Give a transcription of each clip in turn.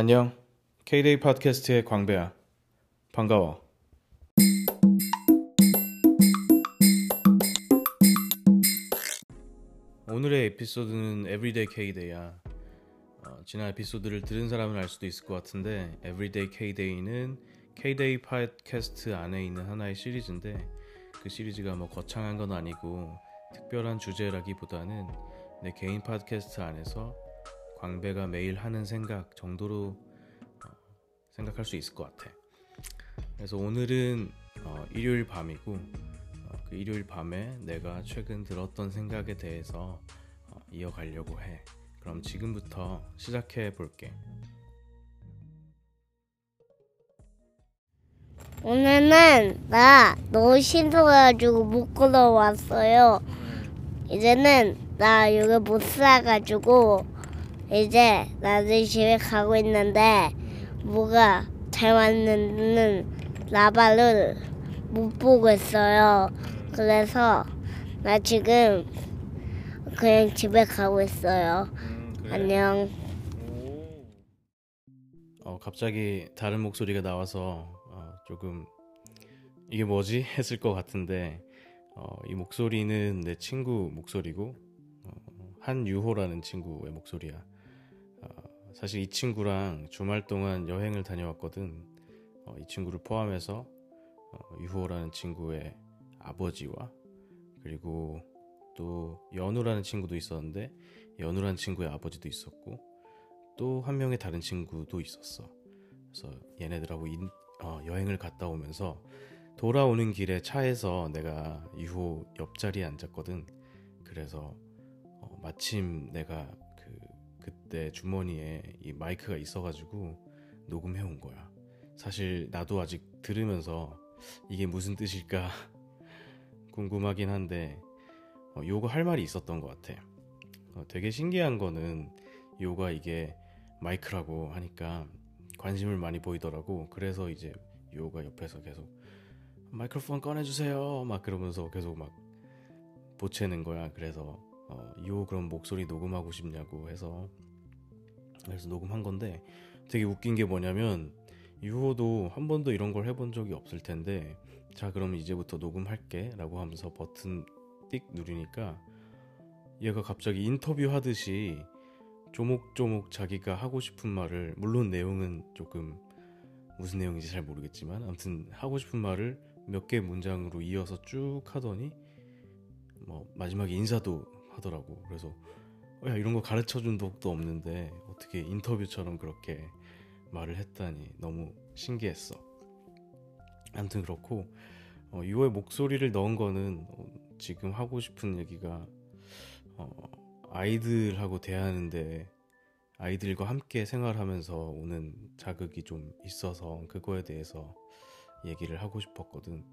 안녕. K-데이 팟캐스트의 광배야. 반가워. 오늘의 에피소드는 Everyday K-데이야. 어, 지난 에피소드를 들은 사람은 알 수도 있을 것 같은데 Everyday K-데이는 K-데이 팟캐스트 안에 있는 하나의 시리즈인데 그 시리즈가 뭐 거창한 건 아니고 특별한 주제라기보다는 내 개인 팟캐스트 안에서 광배가 매일 하는 생각 정도로 어, 생각할 수 있을 것 같아. 그래서 오늘은 어, 일요일 밤이고 어, 그 일요일 밤에 내가 최근 들었던 생각에 대해서 어, 이어가려고 해. 그럼 지금부터 시작해 볼게. 오늘은 나 너무 신속해가지고 못 걸어왔어요. 이제는 나 여기 못 살아가지고 이제 나들 집에 가고 있는데 뭐가 잘 맞는 라바를 못 보고 있어요. 그래서 나 지금 그냥 집에 가고 있어요. 안녕. 어, 갑자기 다른 목소리가 나와서 어, 조금 이게 뭐지 했을 것 같은데 어, 이 목소리는 내 친구 목소리고 어, 한유호라는 친구의 목소리야. 어, 사실 이 친구랑 주말 동안 여행을 다녀왔거든. 어, 이 친구를 포함해서 어, 유호라는 친구의 아버지와 그리고 또 연우라는 친구도 있었는데 연우라는 친구의 아버지도 있었고 또 한 명의 다른 친구도 있었어. 그래서 얘네들하고 인, 어, 여행을 갔다 오면서 돌아오는 길에 차에서 내가 유호 옆자리에 앉았거든. 그래서 어, 마침 내가 그 그때 주머니에 이 마이크가 있어가지고 녹음해 온 거야. 사실 나도 아직 들으면서 이게 무슨 뜻일까 궁금하긴 한데 어, 요거 할 말이 있었던 것 같아. 어, 되게 신기한 거는 요가 이게 마이크라고 하니까 관심을 많이 보이더라고. 그래서 이제 요가 옆에서 계속 마이크로폰 꺼내주세요. 막 그러면서 계속 막 보채는 거야. 그래서 어, 요 그럼 목소리 녹음하고 싶냐고 해서 그래서 녹음한 건데 되게 웃긴 게 뭐냐면 유호도 한 번도 이런 걸 해본 적이 없을 텐데 자 그럼 이제부터 녹음할게 라고 하면서 버튼 띡 누르니까 얘가 갑자기 인터뷰 하듯이 조목조목 자기가 하고 싶은 말을 물론 내용은 조금 무슨 내용인지 잘 모르겠지만 아무튼 하고 싶은 말을 몇 개 문장으로 이어서 쭉 하더니 뭐 마지막에 인사도 하더라고 그래서 어, 야 이런 거 가르쳐 준 적도 없는데 어떻게 인터뷰처럼 그렇게 말을 했다니 너무 신기했어 아무튼 그렇고 어, 유호의 목소리를 넣은 거는 어, 지금 하고 싶은 얘기가 어, 아이들하고 대하는데 아이들과 함께 생활하면서 오는 자극이 좀 있어서 그거에 대해서 얘기를 하고 싶었거든.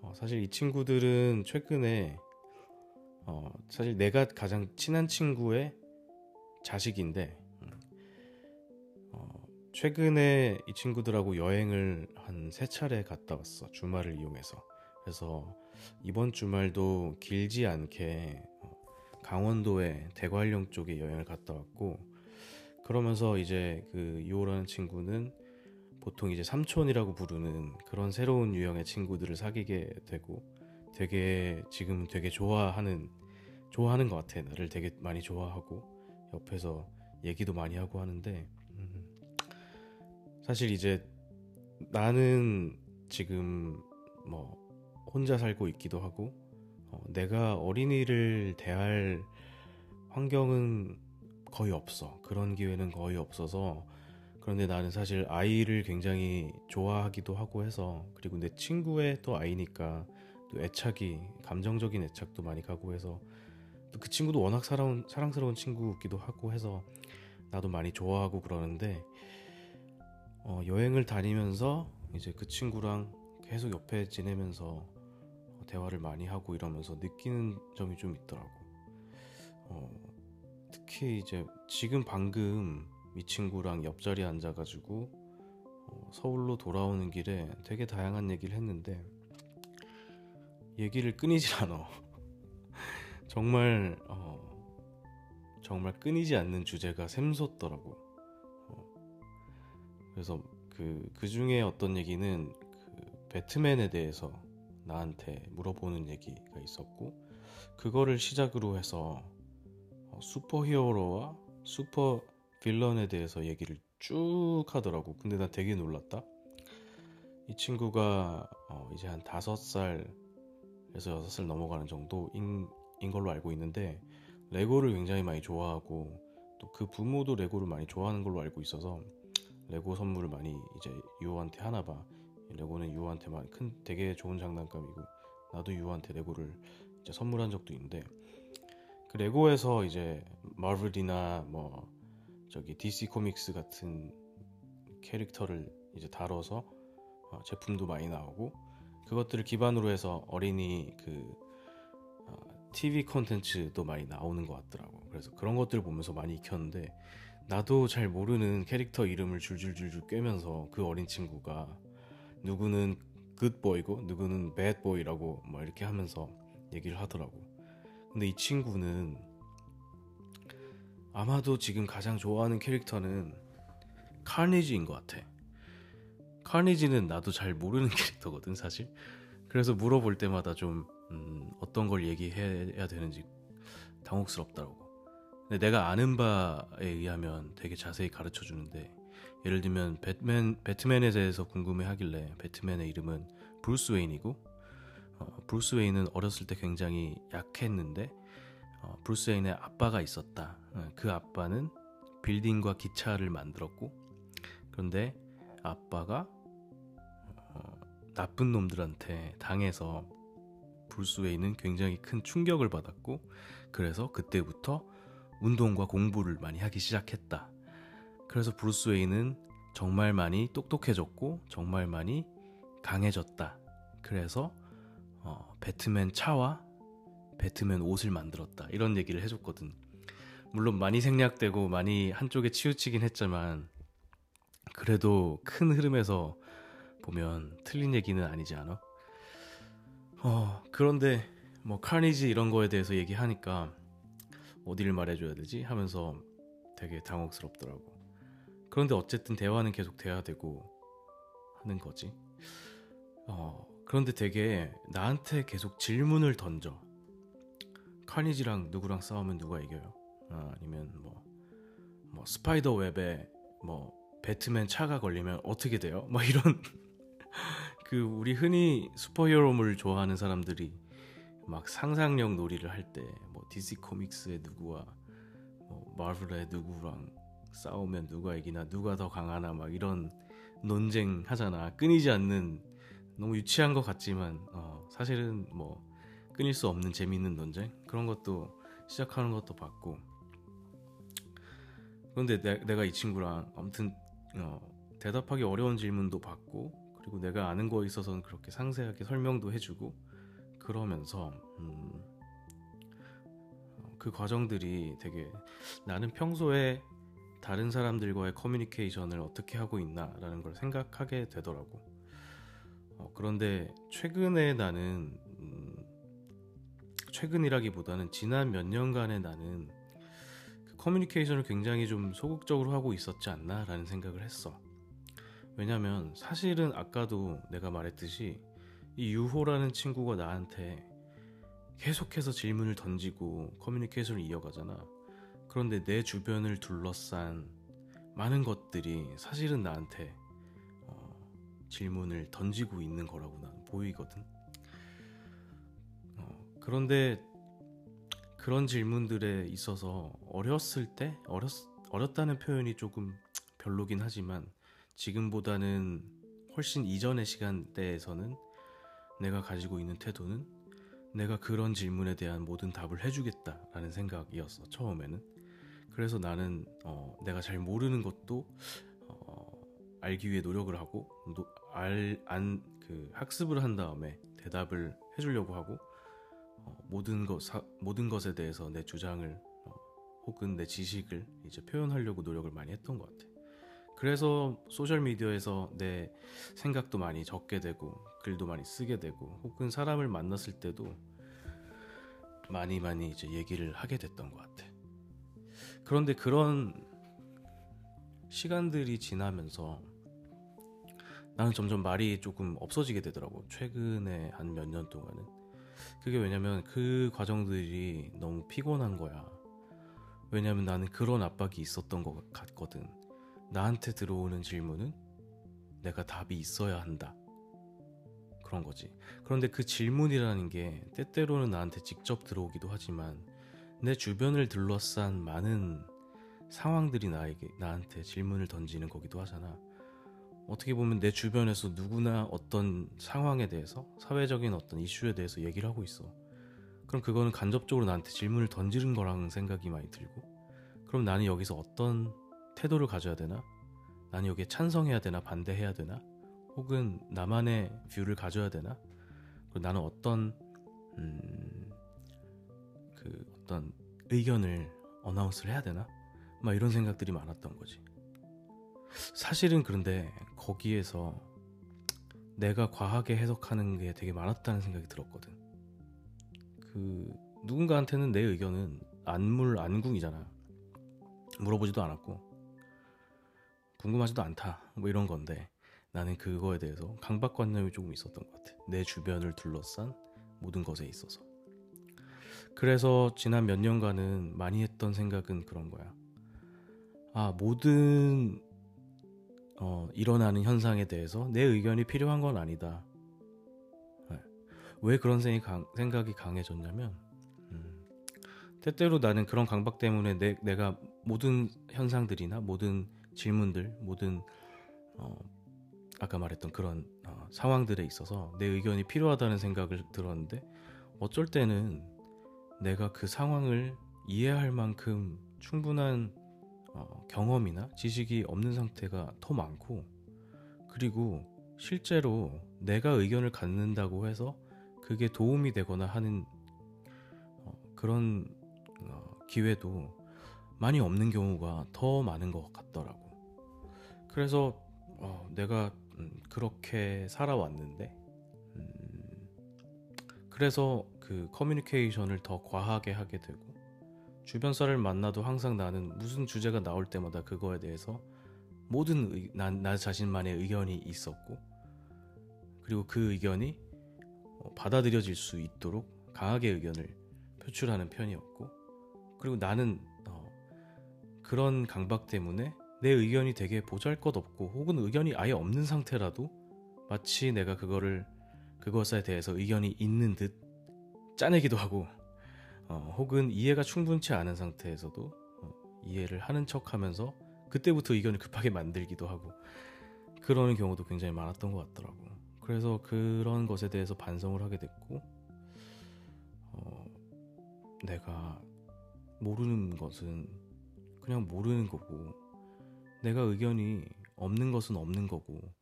어, 사실 이 친구들은 최근에 어, 사실 내가 가장 친한 친구의 자식인데 음, 어, 최근에 이 친구들하고 여행을 한 세 차례 갔다 왔어 주말을 이용해서. 그래서 이번 주말도 길지 않게 어, 강원도의 대관령 쪽에 여행을 갔다 왔고 그러면서 이제 그 유호라는 친구는 보통 이제 삼촌이라고 부르는 그런 새로운 유형의 친구들을 사귀게 되고 되게 지금 되게 좋아하는 좋아하는 것 같아. 나를 되게 많이 좋아하고 옆에서 얘기도 많이 하고 하는데 음, 사실 이제 나는 지금 뭐 혼자 살고 있기도 하고 어, 내가 어린이를 대할 환경은 거의 없어. 그런 기회는 거의 없어서. 그런데 나는 사실 아이를 굉장히 좋아하기도 하고 해서 그리고 내 친구의 또 아이니까 또 애착이 감정적인 애착도 많이 가고 해서 또 그 친구도 워낙 사랑운, 사랑스러운 친구기도 하고 해서 나도 많이 좋아하고 그러는데 어, 여행을 다니면서 이제 그 친구랑 계속 옆에 지내면서 대화를 많이 하고 이러면서 느끼는 점이 좀 있더라고. 어, 특히 이제 지금 방금 이 친구랑 옆자리에 앉아가지고 어, 서울로 돌아오는 길에 되게 다양한 얘기를 했는데 얘기를 끊이질 않아. 정말 어, 정말 끊이지 않는 주제가 샘솟더라고. 어, 그래서 그, 그 중에 어떤 얘기는 그 배트맨에 대해서 나한테 물어보는 얘기가 있었고, 그거를 시작으로 해서 어, 슈퍼 히어로와 슈퍼 빌런에 대해서 얘기를 쭉 하더라고. 근데 나 되게 놀랐다. 이 친구가 어 이제 한 다섯 살 에서 여섯 살 넘어가는 정도인 걸로 알고 있는데 레고를 굉장히 많이 좋아하고 또 그 부모도 레고를 많이 좋아하는 걸로 알고 있어서 레고 선물을 많이 이제 유호한테 하나 봐. 레고는 유호한테만 큰 되게 좋은 장난감이고 나도 유호한테 레고를 이제 선물한 적도 있는데 그 레고에서 이제 마블이나 뭐 저기 DC 코믹스 같은 캐릭터를 이제 다뤄서 어, 제품도 많이 나오고 그것들을 기반으로 해서 어린이 그 어, TV 콘텐츠도 많이 나오는 것 같더라고. 그래서 그런 것들을 보면서 많이 익혔는데 나도 잘 모르는 캐릭터 이름을 줄줄줄줄 꿰면서 그 어린 친구가 누구는 굿보이고 누구는 배드보이라고 뭐 이렇게 하면서 얘기를 하더라고. 근데 이 친구는 아마도 지금 가장 좋아하는 캐릭터는 카니지인 것 같아. 카니지는 나도 잘 모르는 캐릭터거든 사실. 그래서 물어볼 때마다 좀 음, 어떤 걸 얘기해야 되는지 당혹스럽더라고. 근데 내가 아는 바에 의하면 되게 자세히 가르쳐 주는데 예를 들면 배트맨 배트맨에 대해서 궁금해 하길래 배트맨의 이름은 브루스 웨인이고 어, 브루스 웨인은 어렸을 때 굉장히 약했는데 어, 브루스 웨인의 아빠가 있었다. 어, 그 아빠는 빌딩과 기차를 만들었고 그런데 아빠가 어, 나쁜 놈들한테 당해서 웨인은 굉장히 큰 충격을 받았고 그래서 그때부터 운동과 공부를 많이 하기 시작했다. 그래서 브루스 웨인은 정말 많이 똑똑해졌고 정말 많이 강해졌다. 그래서 어, 배트맨 차와 배트맨 옷을 만들었다. 이런 얘기를 해줬거든. 물론 많이 생략되고 많이 한쪽에 치우치긴 했지만 그래도 큰 흐름에서 보면 틀린 얘기는 아니지 않아? 어, 그런데 뭐 카니지 이런 거에 대해서 얘기하니까 어디를 말해줘야 되지? 하면서 되게 당혹스럽더라고. 그런데 어쨌든 대화는 계속 돼야 되고 하는 거지. 어, 그런데 되게 나한테 계속 질문을 던져. 카니지랑 누구랑 싸우면 누가 이겨요? 아, 아니면 뭐, 뭐 스파이더 웹에 뭐 배트맨 차가 걸리면 어떻게 돼요? 뭐 이런 그 우리 흔히 슈퍼히어로물 좋아하는 사람들이 막 상상력 놀이를 할 때 뭐 DC 코믹스의 누구와 뭐 마블의 누구랑 싸우면 누가 이기나 누가 더 강하나 막 이런 논쟁 하잖아. 끊이지 않는 너무 유치한 것 같지만 어, 사실은 뭐 끊일 수 없는 재미있는 논쟁? 그런 것도 시작하는 것도 봤고. 그런데 내, 내가 이 친구랑 아무튼 어, 대답하기 어려운 질문도 받고 그리고 내가 아는 거에 있어서는 그렇게 상세하게 설명도 해주고 그러면서 음, 그 과정들이 되게 나는 평소에 다른 사람들과의 커뮤니케이션을 어떻게 하고 있나라는 걸 생각하게 되더라고. 어, 그런데 최근에 나는 음, 최근이라기보다는 지난 몇 년간에 나는 그 커뮤니케이션을 굉장히 좀 소극적으로 하고 있었지 않나라는 생각을 했어. 왜냐면 사실은 아까도 내가 말했듯이 이 유호라는 친구가 나한테 계속해서 질문을 던지고 커뮤니케이션을 이어가잖아. 그런데 내 주변을 둘러싼 많은 것들이 사실은 나한테 어, 질문을 던지고 있는 거라고 난 보이거든. 어, 그런데 그런 질문들에 있어서 어렸을 때 어렸 어렸다는 표현이 조금 별로긴 하지만 지금보다는 훨씬 이전의 시간대에서는 내가 가지고 있는 태도는 내가 그런 질문에 대한 모든 답을 해주겠다라는 생각이었어 처음에는 그래서 나는 어, 내가 잘 모르는 것도 어, 알기 위해 노력을 하고 알안 그 학습을 한 다음에 대답을 해주려고 하고 어, 모든 것 사, 모든 것에 대해서 내 주장을 어, 혹은 내 지식을 이제 표현하려고 노력을 많이 했던 것 같아. 그래서 소셜미디어에서 내 생각도 많이 적게 되고 글도 많이 쓰게 되고 혹은 사람을 만났을 때도 많이 많이 이제 얘기를 하게 됐던 것 같아. 그런데 그런 시간들이 지나면서 나는 점점 말이 조금 없어지게 되더라고. 최근에 한 몇 년 동안은. 그게 왜냐면 그 과정들이 너무 피곤한 거야. 왜냐면 나는 그런 압박이 있었던 것 같거든. 나한테 들어오는 질문은 내가 답이 있어야 한다. 그런 거지. 그런데 그 질문이라는 게 때때로는 나한테 직접 들어오기도 하지만 내 주변을 둘러싼 많은 상황들이 나에게 나한테 질문을 던지는 거기도 하잖아. 어떻게 보면 내 주변에서 누구나 어떤 상황에 대해서 사회적인 어떤 이슈에 대해서 얘기를 하고 있어. 그럼 그거는 간접적으로 나한테 질문을 던지는 거랑 생각이 많이 들고 그럼 나는 여기서 어떤 태도를 가져야 되나? 나는 여기에 찬성해야 되나 반대해야 되나? 혹은 나만의 view를 가져야 되나? 그리고 나는 어떤 음, 그 어떤 의견을 announce를 해야 되나? 막 이런 생각들이 많았던 거지. 사실은 그런데 거기에서 내가 과하게 해석하는 게 되게 많았다는 생각이 들었거든. 그 누군가한테는 내 의견은 안물 안궁이잖아. 물어보지도 않았고 궁금하지도 않다. 뭐 이런 건데 나는 그거에 대해서 강박관념이 조금 있었던 것 같아. 내 주변을 둘러싼 모든 것에 있어서. 그래서 지난 몇 년간은 많이 했던 생각은 그런 거야. 아, 모든 어, 일어나는 현상에 대해서 내 의견이 필요한 건 아니다. 네. 왜 그런 생각이, 강해졌냐면, 음, 때때로 나는 그런 강박 때문에 내, 내가 모든 현상들이나 모든 질문들, 모든 어, 아까 말했던 그런 어, 상황들에 있어서 내 의견이 필요하다는 생각을 들었는데 어쩔 때는 내가 그 상황을 이해할 만큼 충분한 어, 경험이나 지식이 없는 상태가 더 많고 그리고 실제로 내가 의견을 갖는다고 해서 그게 도움이 되거나 하는 어, 그런 어, 기회도 많이 없는 경우가 더 많은 것 같더라고. 그래서 어, 내가 음, 그렇게 살아왔는데 음, 그래서 그 커뮤니케이션을 더 과하게 하게 되고 주변 사람을 만나도 항상 나는 무슨 주제가 나올 때마다 그거에 대해서 모든 의, 나, 나 자신만의 의견이 있었고 그리고 그 의견이 어, 받아들여질 수 있도록 강하게 의견을 표출하는 편이었고 그리고 나는 어, 그런 강박 때문에 내 의견이 되게 보잘 것 없고 혹은 의견이 아예 없는 상태라도 마치 내가 그거를 그것에 대해서 의견이 있는 듯 짜내기도 하고 어, 혹은 이해가 충분치 않은 상태에서도 어, 이해를 하는 척 하면서 그때부터 의견을 급하게 만들기도 하고 그러는 경우도 굉장히 많았던 것 같더라고. 그래서 그런 것에 대해서 반성을 하게 됐고 어, 내가 모르는 것은 그냥 모르는 거고 내가 의견이 없는 것은 없는 거고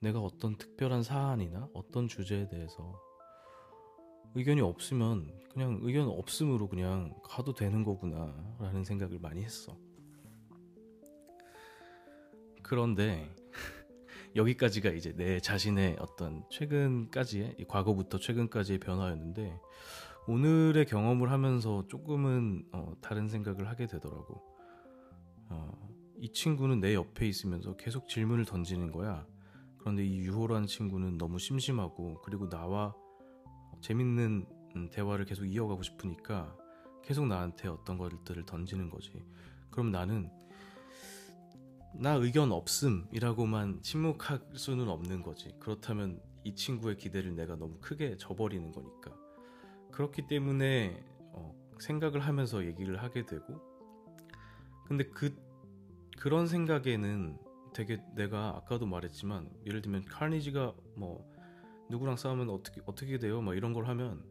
내가 어떤 특별한 사안이나 어떤 주제에 대해서 의견이 없으면 그냥 의견 없음으로 그냥 가도 되는 거구나 라는 생각을 많이 했어. 그런데 여기까지가 이제 내 자신의 어떤 최근까지의 과거부터 최근까지의 변화였는데 오늘의 경험을 하면서 조금은 어, 다른 생각을 하게 되더라고. 어, 이 친구는 내 옆에 있으면서 계속 질문을 던지는 거야. 그런데 이 유호라는 친구는 너무 심심하고 그리고 나와 재밌는 음, 대화를 계속 이어가고 싶으니까 계속 나한테 어떤 것들을 던지는 거지. 그럼 나는 나 의견 없음이라고만 침묵할 수는 없는 거지. 그렇다면 이 친구의 기대를 내가 너무 크게 저버리는 거니까. 그렇기 때문에 어, 생각을 하면서 얘기를 하게 되고, 근데 그 그런 생각에는 되게 내가 아까도 말했지만 예를 들면 카니지가 뭐 누구랑 싸우면 어떻게 어떻게 돼요? 막 이런 걸 하면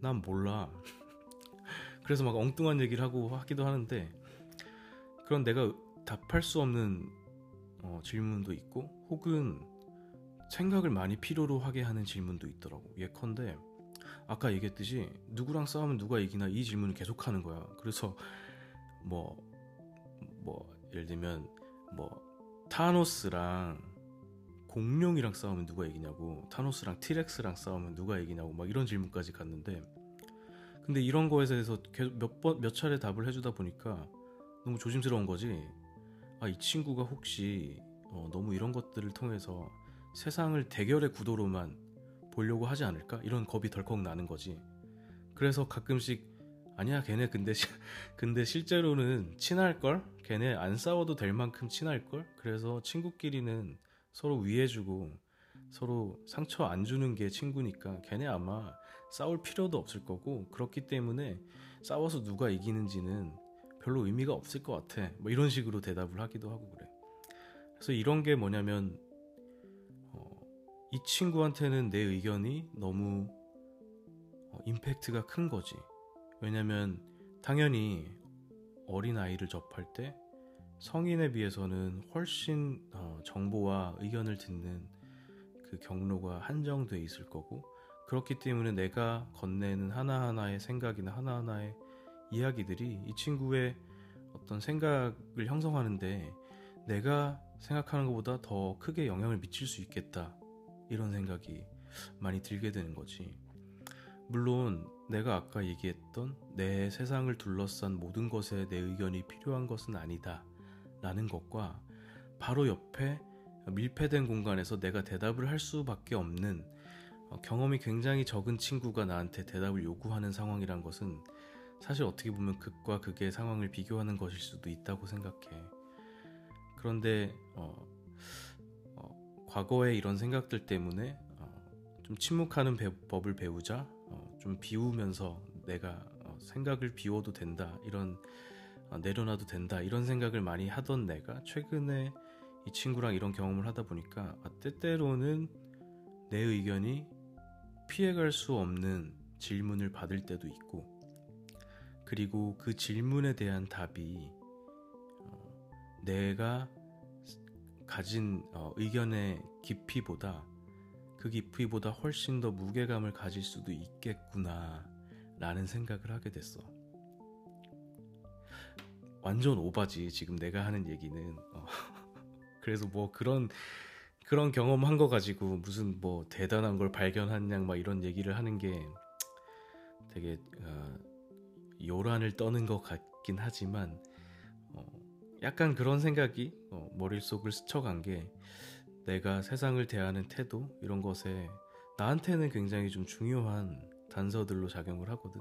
난 몰라. 그래서 막 엉뚱한 얘기를 하고 하기도 하는데 그런 내가 답할 수 없는 어, 질문도 있고 혹은 생각을 많이 필요로 하게 하는 질문도 있더라고. 예컨대 아까 얘기했듯이 누구랑 싸우면 누가 이기나 이 질문을 계속 하는 거야. 그래서 뭐 뭐뭐 예를 들면 뭐 타노스랑 공룡이랑 싸우면 누가 이기냐고 타노스랑 티렉스랑 싸우면 누가 이기냐고 막 이런 질문까지 갔는데 근데 이런 거에 대해서 몇 번 몇 차례 답을 해주다 보니까 너무 조심스러운 거지 아 이 친구가 혹시 어, 너무 이런 것들을 통해서 세상을 대결의 구도로만 보려고 하지 않을까? 이런 겁이 덜컥 나는 거지. 그래서 가끔씩 아니야 걔네 근데 근데 실제로는 친할 걸 걔네 안 싸워도 될 만큼 친할 걸? 그래서 친구끼리는 서로 위해주고 서로 상처 안 주는 게 친구니까 걔네 아마 싸울 필요도 없을 거고 그렇기 때문에 싸워서 누가 이기는지는 별로 의미가 없을 것 같아. 뭐 이런 식으로 대답을 하기도 하고 그래. 그래서 이런 게 뭐냐면 어, 이 친구한테는 내 의견이 너무 어, 임팩트가 큰 거지. 왜냐면 당연히 어린 아이를 접할 때 성인에 비해서는 훨씬 어, 정보와 의견을 듣는 그 경로가 한정돼 있을 거고 그렇기 때문에 내가 건네는 하나하나의 생각이나 하나하나의 이야기들이 이 친구의 어떤 생각을 형성하는데 내가 생각하는 것보다 더 크게 영향을 미칠 수 있겠다 이런 생각이 많이 들게 되는 거지. 물론 내가 아까 얘기했던 내 세상을 둘러싼 모든 것에 내 의견이 필요한 것은 아니다 라는 것과 바로 옆에 밀폐된 공간에서 내가 대답을 할 수밖에 없는 어, 경험이 굉장히 적은 친구가 나한테 대답을 요구하는 상황이란 것은 사실 어떻게 보면 극과 극의 상황을 비교하는 것일 수도 있다고 생각해. 그런데 어, 어, 과거의 이런 생각들 때문에 어, 좀 침묵하는 배, 법을 배우자 어, 좀 비우면서 내가 어, 생각을 비워도 된다 이런 어, 내려놔도 된다 이런 생각을 많이 하던 내가 최근에 이 친구랑 이런 경험을 하다 보니까 아, 때때로는 내 의견이 피해갈 수 없는 질문을 받을 때도 있고 그리고 그 질문에 대한 답이 내가 가진 의견의 깊이보다 그 깊이보다 훨씬 더 무게감을 가질 수도 있겠구나 라는 생각을 하게 됐어. 완전 오바지 지금 내가 하는 얘기는 어. 그래서 뭐 그런 그런 경험 한 거 가지고 무슨 뭐 대단한 걸 발견한 양 막 이런 얘기를 하는 게 되게 어, 요란을 떠는 것 같긴 하지만 어, 약간 그런 생각이 어, 머릿속을 스쳐간 게 내가 세상을 대하는 태도 이런 것에 나한테는 굉장히 좀 중요한 단서들로 작용을 하거든.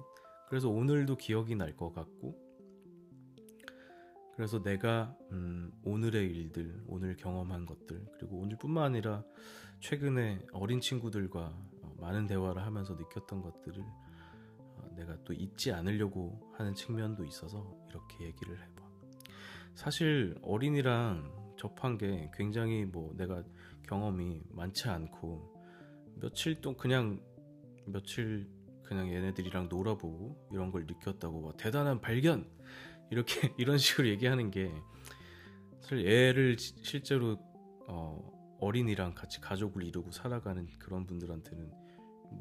그래서 오늘도 기억이 날 것 같고 그래서 내가 음, 오늘의 일들, 오늘 경험한 것들 그리고 오늘뿐만 아니라 최근에 어린 친구들과 어, 많은 대화를 하면서 느꼈던 것들을 어, 내가 또 잊지 않으려고 하는 측면도 있어서 이렇게 얘기를 해봐. 사실 어린이랑 접한 게 굉장히 뭐 내가 경험이 많지 않고 며칠 동안 그냥 며칠 그냥 얘네들이랑 놀아보고 이런 걸 느꼈다고 뭐 대단한 발견 이렇게 이런 식으로 얘기하는 게 사실 애를 실제로 어, 어린이랑 같이 가족을 이루고 살아가는 그런 분들한테는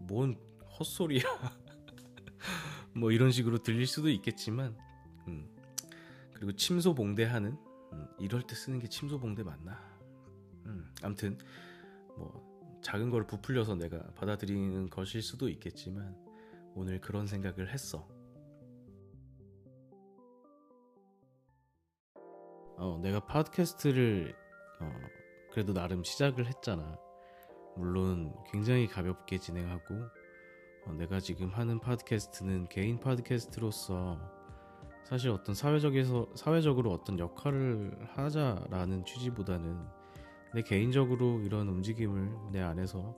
뭔 헛소리야 뭐 이런 식으로 들릴 수도 있겠지만 음. 그리고 침소봉대하는 음, 이럴 때 쓰는 게 침소봉대 맞나? 음, 아무튼 뭐 작은 걸 부풀려서 내가 받아들이는 것일 수도 있겠지만 오늘 그런 생각을 했어. 어, 내가 팟캐스트를 어, 그래도 나름 시작을 했잖아. 물론 굉장히 가볍게 진행하고 어, 내가 지금 하는 팟캐스트는 개인 팟캐스트로서 사실 어떤 사회적에서 사회적으로 어떤 역할을 하자라는 취지보다는 내 개인적으로 이런 움직임을 내 안에서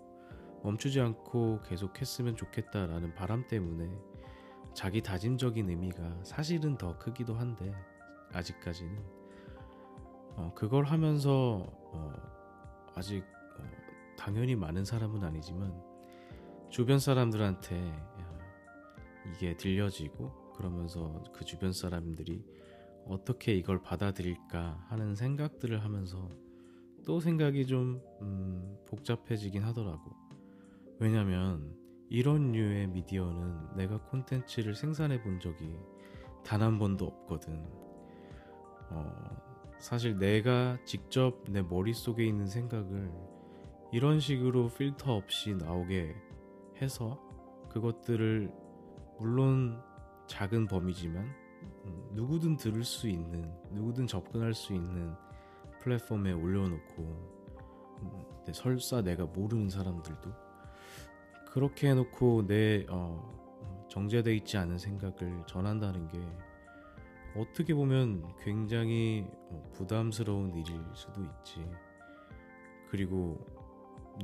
멈추지 않고 계속했으면 좋겠다라는 바람 때문에 자기 다짐적인 의미가 사실은 더 크기도 한데 아직까지는. 어, 그걸 하면서 어, 아직 어, 당연히 많은 사람은 아니지만 주변 사람들한테 이게 들려지고 그러면서 그 주변 사람들이 어떻게 이걸 받아들일까 하는 생각들을 하면서 또 생각이 좀 음, 복잡해지긴 하더라고. 왜냐면 이런 류의 미디어는 내가 콘텐츠를 생산해 본 적이 단 한 번도 없거든. 어, 사실 내가 직접 내 머릿속에 있는 생각을 이런 식으로 필터 없이 나오게 해서 그것들을 물론 작은 범위지만 음, 누구든 들을 수 있는 누구든 접근할 수 있는 플랫폼에 올려놓고 음, 설사 내가 모르는 사람들도 그렇게 해놓고 내 어, 정제돼 있지 않은 생각을 전한다는 게 어떻게 보면 굉장히 어, 부담스러운 일일 수도 있지. 그리고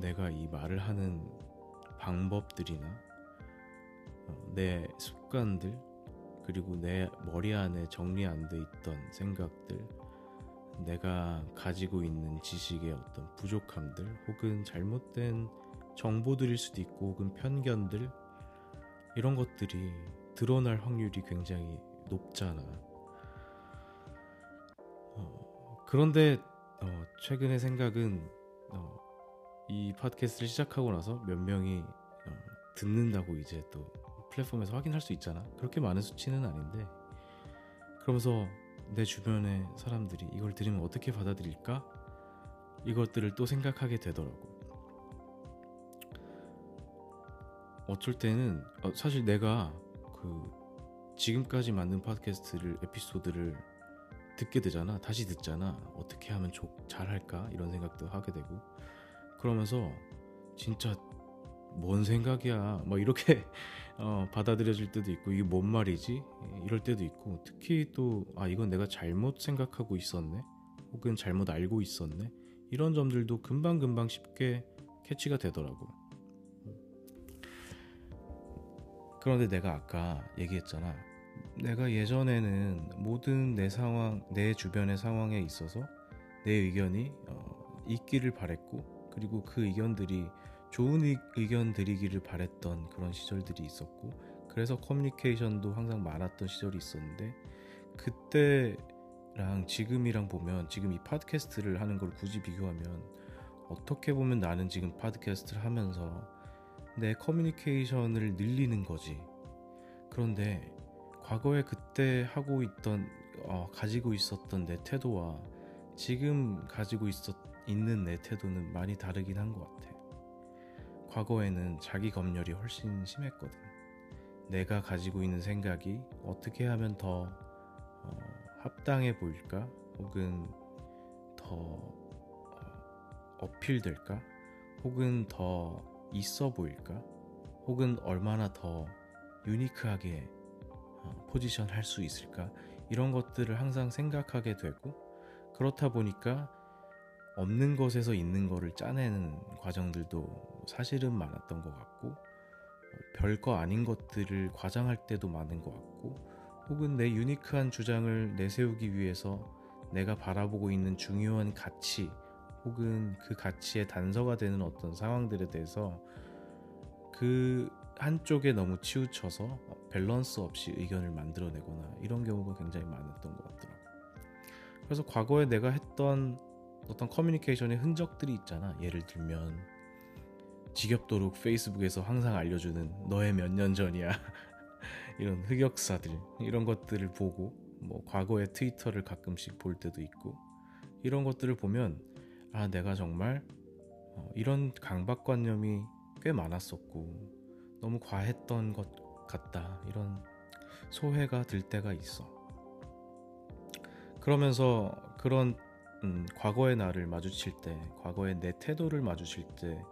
내가 이 말을 하는 방법들이나 어, 내 습관들 그리고 내 머리 안에 정리 안 돼 있던 생각들 내가 가지고 있는 지식의 어떤 부족함들 혹은 잘못된 정보들일 수도 있고 혹은 편견들 이런 것들이 드러날 확률이 굉장히 높잖아. 어, 그런데 어, 최근의 생각은 어, 이 팟캐스트를 시작하고 나서 몇 명이 어, 듣는다고 이제 또 플랫폼에서 확인할 수 있잖아. 그렇게 많은 수치는 아닌데 그러면서 내 주변의 사람들이 이걸 들으면 어떻게 받아들일까? 이것들을 또 생각하게 되더라고. 어쩔 때는 어, 사실 내가 그 지금까지 만든 팟캐스트를 에피소드를 듣게 되잖아. 다시 듣잖아. 어떻게 하면 잘할까? 이런 생각도 하게 되고 그러면서 진짜 뭔 생각이야. 뭐 이렇게 어, 받아들여질 때도 있고 이게 뭔 말이지? 이럴 때도 있고 특히 또 아 이건 내가 잘못 생각하고 있었네. 혹은 잘못 알고 있었네. 이런 점들도 금방 금방 쉽게 캐치가 되더라고. 그런데 내가 아까 얘기했잖아. 내가 예전에는 모든 내 상황, 내 주변의 상황에 있어서 내 의견이 어, 있기를 바랬고, 그리고 그 의견들이 좋은 의, 의견 드리기를 바랬던 그런 시절들이 있었고 그래서 커뮤니케이션도 항상 많았던 시절이 있었는데 그때랑 지금이랑 보면 지금 이 팟캐스트를 하는 걸 굳이 비교하면 어떻게 보면 나는 지금 팟캐스트를 하면서 내 커뮤니케이션을 늘리는 거지 그런데 과거에 그때 하고 있던 어, 가지고 있었던 내 태도와 지금 가지고 있었 있는 내 태도는 많이 다르긴 한 것 같아. 과거에는 자기 검열이 훨씬 심했거든. 내가 가지고 있는 생각이 어떻게 하면 더 어, 합당해 보일까? 혹은 더 어, 어필될까? 혹은 더 있어 보일까? 혹은 얼마나 더 유니크하게 어, 포지션 할 수 있을까? 이런 것들을 항상 생각하게 되고 그렇다 보니까 없는 것에서 있는 것을 짜내는 과정들도 사실은 많았던 것 같고 어, 별거 아닌 것들을 과장할 때도 많은 것 같고 혹은 내 유니크한 주장을 내세우기 위해서 내가 바라보고 있는 중요한 가치 혹은 그 가치의 단서가 되는 어떤 상황들에 대해서 그 한쪽에 너무 치우쳐서 밸런스 없이 의견을 만들어내거나 이런 경우가 굉장히 많았던 것 같더라고. 그래서 과거에 내가 했던 어떤 커뮤니케이션의 흔적들이 있잖아. 예를 들면 지겹도록 페이스북에서 항상 알려주는 너의 몇 년 전이야. 이런 흑역사들 이런 것들을 보고 뭐 과거의 트위터를 가끔씩 볼 때도 있고 이런 것들을 보면 아 내가 정말 어, 이런 강박관념이 꽤 많았었고 너무 과했던 것 같다. 이런 소회가 들 때가 있어. 그러면서 그런 음, 과거의 나를 마주칠 때, 과거의 내 태도를 마주칠 때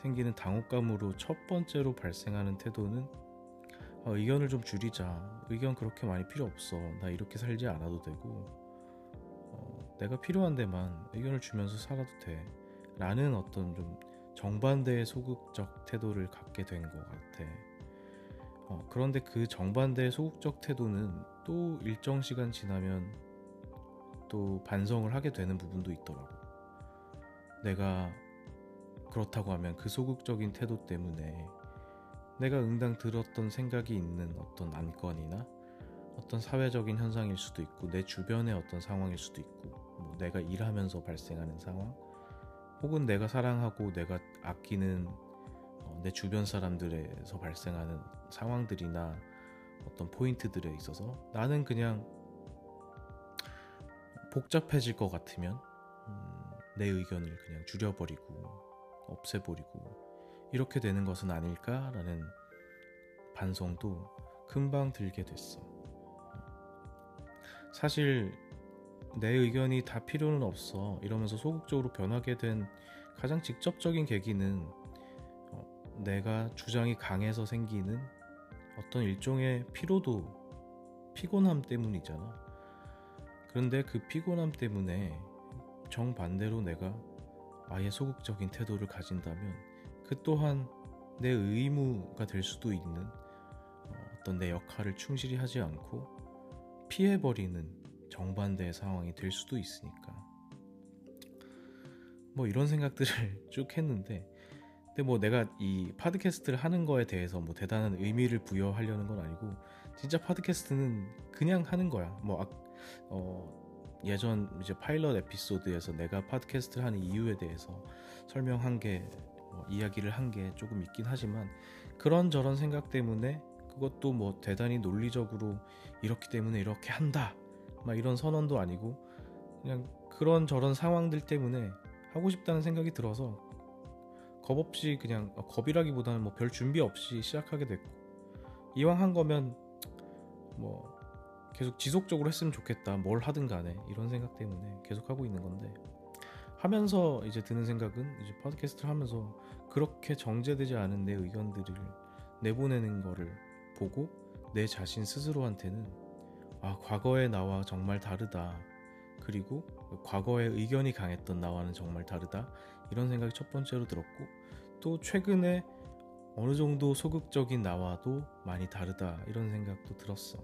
생기는 당혹감으로 첫 번째로 발생하는 태도는 어, 의견을 좀 줄이자. 의견 그렇게 많이 필요 없어. 나 이렇게 살지 않아도 되고, 어, 내가 필요한 데만 의견을 주면서 살아도 돼. 라는 어떤 좀 정반대의 소극적 태도를 갖게 된 것 같아. 어, 그런데 그 정반대의 소극적 태도는 또 일정 시간 지나면 또 반성을 하게 되는 부분도 있더라고. 내가 그렇다고 하면 그 소극적인 태도 때문에 내가 응당 들었던 생각이 있는 어떤 안건이나 어떤 사회적인 현상일 수도 있고 내 주변의 어떤 상황일 수도 있고 뭐 내가 일하면서 발생하는 상황 혹은 내가 사랑하고 내가 아끼는 어, 내 주변 사람들에서 발생하는 상황들이나 어떤 포인트들에 있어서 나는 그냥 복잡해질 것 같으면 음, 내 의견을 그냥 줄여버리고 없애버리고 이렇게 되는 것은 아닐까라는 반성도 금방 들게 됐어. 사실 내 의견이 다 필요는 없어 이러면서 소극적으로 변하게 된 가장 직접적인 계기는 어, 내가 주장이 강해서 생기는 어떤 일종의 피로도 피곤함 때문이잖아. 그런데 그 피곤함 때문에 정반대로 내가 아예 소극적인 태도를 가진다면 그 또한 내 의무가 될 수도 있는 어, 어떤 내 역할을 충실히 하지 않고 피해버리는 정반대의 상황이 될 수도 있으니까. 뭐 이런 생각들을 쭉 했는데 근데 뭐 내가 이 팟캐스트를 하는 거에 대해서 뭐 대단한 의미를 부여하려는 건 아니고 진짜 팟캐스트는 그냥 하는 거야. 뭐 아, 어, 예전 이제 파일럿 에피소드에서 내가 팟캐스트를 하는 이유에 대해서 설명한 게 뭐 이야기를 한 게 조금 있긴 하지만 그런 저런 생각 때문에 그것도 뭐 대단히 논리적으로 이렇기 때문에 이렇게 한다. 막 이런 선언도 아니고 그냥 그런 저런 상황들 때문에 하고 싶다는 생각이 들어서 겁 없이 그냥 어, 겁이라기보다는 뭐 별 준비 없이 시작하게 됐고 이왕 한 거면 뭐 계속 지속적으로 했으면 좋겠다 뭘 하든 간에 이런 생각 때문에 계속 하고 있는 건데 하면서 이제 드는 생각은 이제 팟캐스트를 하면서 그렇게 정제되지 않은 내 의견들을 내보내는 거를 보고 내 자신 스스로한테는 아 과거의 나와 정말 다르다. 그리고 과거의 의견이 강했던 나와는 정말 다르다. 이런 생각이 첫 번째로 들었고 또 최근에 어느 정도 소극적인 나와도 많이 다르다. 이런 생각도 들었어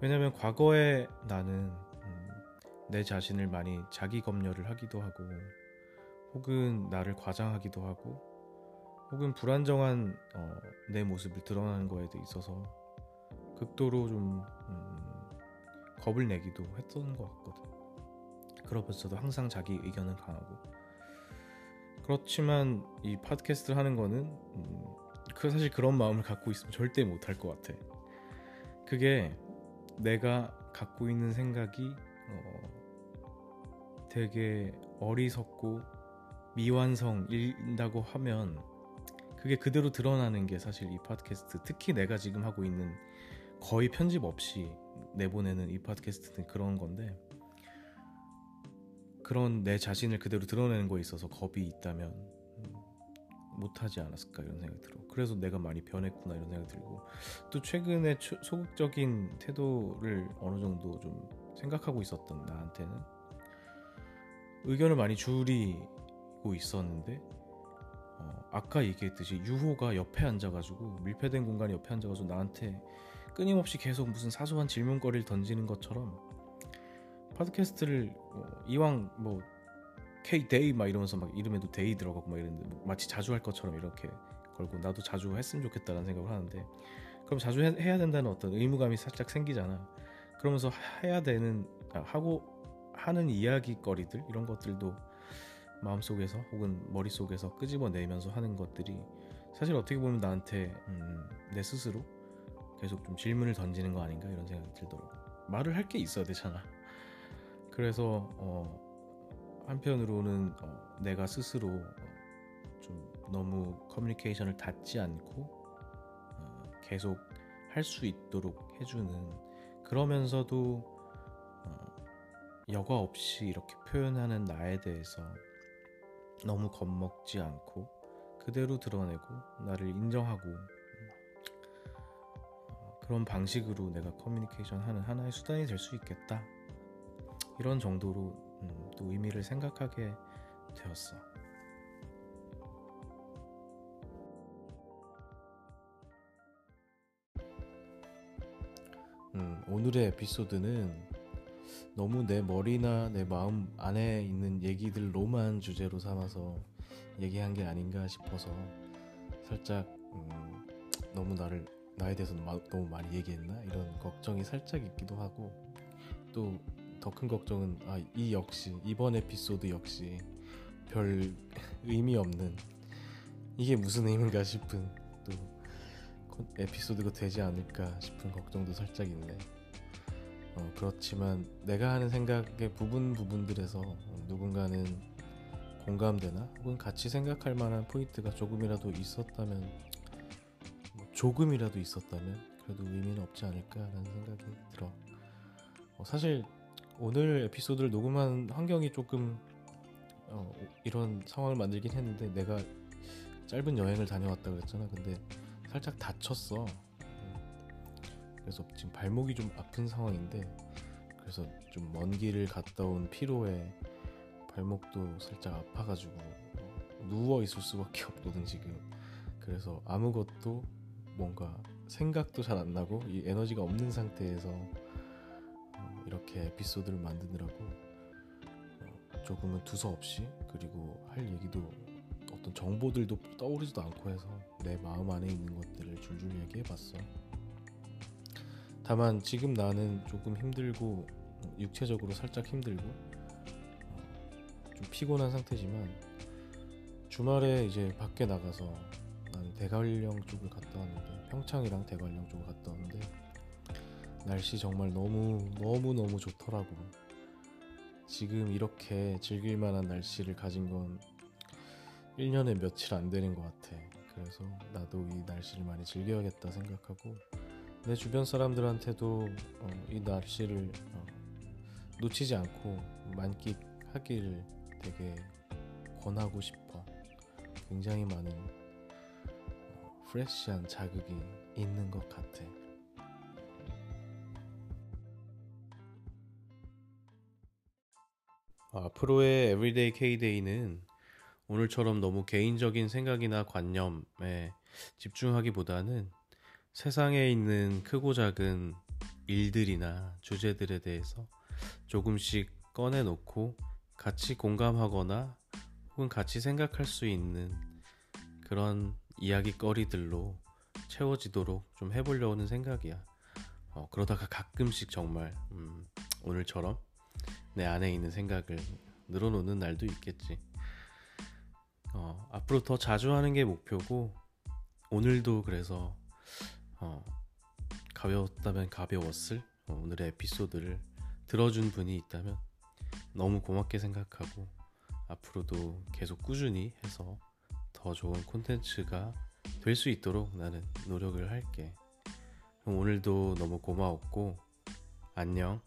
왜냐면 과거에 나는 내 자신을 많이 자기 검열을 하기도 하고 혹은 나를 과장하기도 하고 혹은 불안정한 어, 내 모습을 드러나는 거에 있어서 극도로 좀 음, 겁을 내기도 했던 것 같거든. 그러면서도 항상 자기 의견은 강하고 그렇지만 이 팟캐스트를 하는 거는 음, 그 사실 그런 마음을 갖고 있으면 절대 못할 것 같아. 그게 내가 갖고 있는 생각이 어, 되게 어리석고 미완성인다고 하면 그게 그대로 드러나는 게 사실 이 팟캐스트 특히 내가 지금 하고 있는 거의 편집 없이 내보내는 이 팟캐스트는 그런 건데 그런 내 자신을 그대로 드러내는 거에 있어서 겁이 있다면 음, 못하지 않았을까 이런 생각이 들어. 그래서 내가 많이 변했구나 이런 생각이 들고. 또 최근에 소극적인 태도를 어느 정도 좀 생각하고 있었던 나한테는 의견을 많이 줄이고 있었는데 어, 아까 얘기했듯이 유호가 옆에 앉아가지고 밀폐된 공간에 옆에 앉아가지고 나한테 끊임없이 계속 무슨 사소한 질문거리를 던지는 것처럼 팟캐스트를 어, 이왕 뭐 K day 막 이러면서 막 이름에도 day 들어가고 막 이랬는데 뭐 마치 자주 할 것처럼 이렇게 걸고 나도 자주 했으면 좋겠다라는 생각을 하는데 그럼 자주 해, 해야 된다는 어떤 의무감이 살짝 생기잖아. 그러면서 해야 되는 아, 하고 하는 이야기거리들 이런 것들도 마음속에서 혹은 머릿속에서 끄집어내면서 하는 것들이 사실 어떻게 보면 나한테 음, 내 스스로 계속 좀 질문을 던지는 거 아닌가 이런 생각이 들더라고 말을 할 게 있어야 되잖아 그래서 어, 한편으로는 어, 내가 스스로 어, 좀 너무 커뮤니케이션을 닫지 않고 어, 계속 할 수 있도록 해주는 그러면서도 여과 없이 이렇게 표현하는 나에 대해서 너무 겁먹지 않고 그대로 드러내고 나를 인정하고 어, 그런 방식으로 내가 커뮤니케이션 하는 하나의 수단이 될 수 있겠다. 이런 정도로 음, 또 의미를 생각하게 되었어. 음, 오늘의 에피소드는 너무 내 머리나 내 마음 안에 있는 얘기들로만 주제로 삼아서 얘기한 게 아닌가 싶어서 살짝 음, 너무 나를 나에 대해서 너무 많이 얘기했나 이런 걱정이 살짝 있기도 하고 또 더 큰 걱정은 아, 이 역시 이번 에피소드 역시 별 의미 없는 이게 무슨 의미인가 싶은 또 에피소드가 되지 않을까 싶은 걱정도 살짝 있네. 어, 그렇지만 내가 하는 생각의 부분 부분들에서 누군가는 공감되나 혹은 같이 생각할 만한 포인트가 조금이라도 있었다면 뭐 조금이라도 있었다면 그래도 의미는 없지 않을까라는 생각이 들어. 어, 사실 오늘 에피소드를 녹음한 환경이 조금 어, 이런 상황을 만들긴 했는데 내가 짧은 여행을 다녀왔다 그랬잖아. 근데 살짝 다쳤어. 그래서 지금 발목이 좀 아픈 상황인데 그래서 좀 먼 길을 갔다 온 피로에 발목도 살짝 아파가지고 누워 있을 수밖에 없거든 지금. 그래서 아무것도 뭔가 생각도 잘 안 나고 이 에너지가 없는 상태에서 어, 이렇게 에피소드를 만드느라고 어, 조금은 두서없이 그리고 할 얘기도 어떤 정보들도 떠오르지도 않고 해서 내 마음 안에 있는 것들을 줄줄 얘기해봤어. 다만 지금 나는 조금 힘들고 어, 육체적으로 살짝 힘들고 좀 피곤한 상태지만 주말에 이제 밖에 나가서 나는 대관령 쪽을 갔다 왔는데 평창이랑 대관령 쪽을 갔다 왔는데 날씨 정말 너무 너무 너무 좋더라고. 지금 이렇게 즐길 만한 날씨를 가진 건 1년에 며칠 안 되는 것 같아. 그래서 나도 이 날씨를 많이 즐겨야겠다 생각하고 내 주변 사람들한테도 어, 이 날씨를 어, 놓치지 않고 만끽하기를 되게 권하고 싶어. 굉장히 많은 어, fresh한 자극이 있는 것 같아. 앞으로의 에브리데이 K데이는 오늘처럼 너무 개인적인 생각이나 관념에 집중하기보다는 세상에 있는 크고 작은 일들이나 주제들에 대해서 조금씩 꺼내놓고 같이 공감하거나 혹은 같이 생각할 수 있는 그런 이야기거리들로 채워지도록 좀 해보려는 생각이야. 어, 그러다가 가끔씩 정말 음, 오늘처럼 내 안에 있는 생각을 늘어놓는 날도 있겠지. 어, 앞으로 더 자주 하는 게 목표고 오늘도 그래서 어, 가벼웠다면 가벼웠을 어, 오늘의 에피소드를 들어준 분이 있다면 너무 고맙게 생각하고 앞으로도 계속 꾸준히 해서 더 좋은 콘텐츠가 될 수 있도록 나는 노력을 할게. 오늘도 너무 고마웠고 안녕.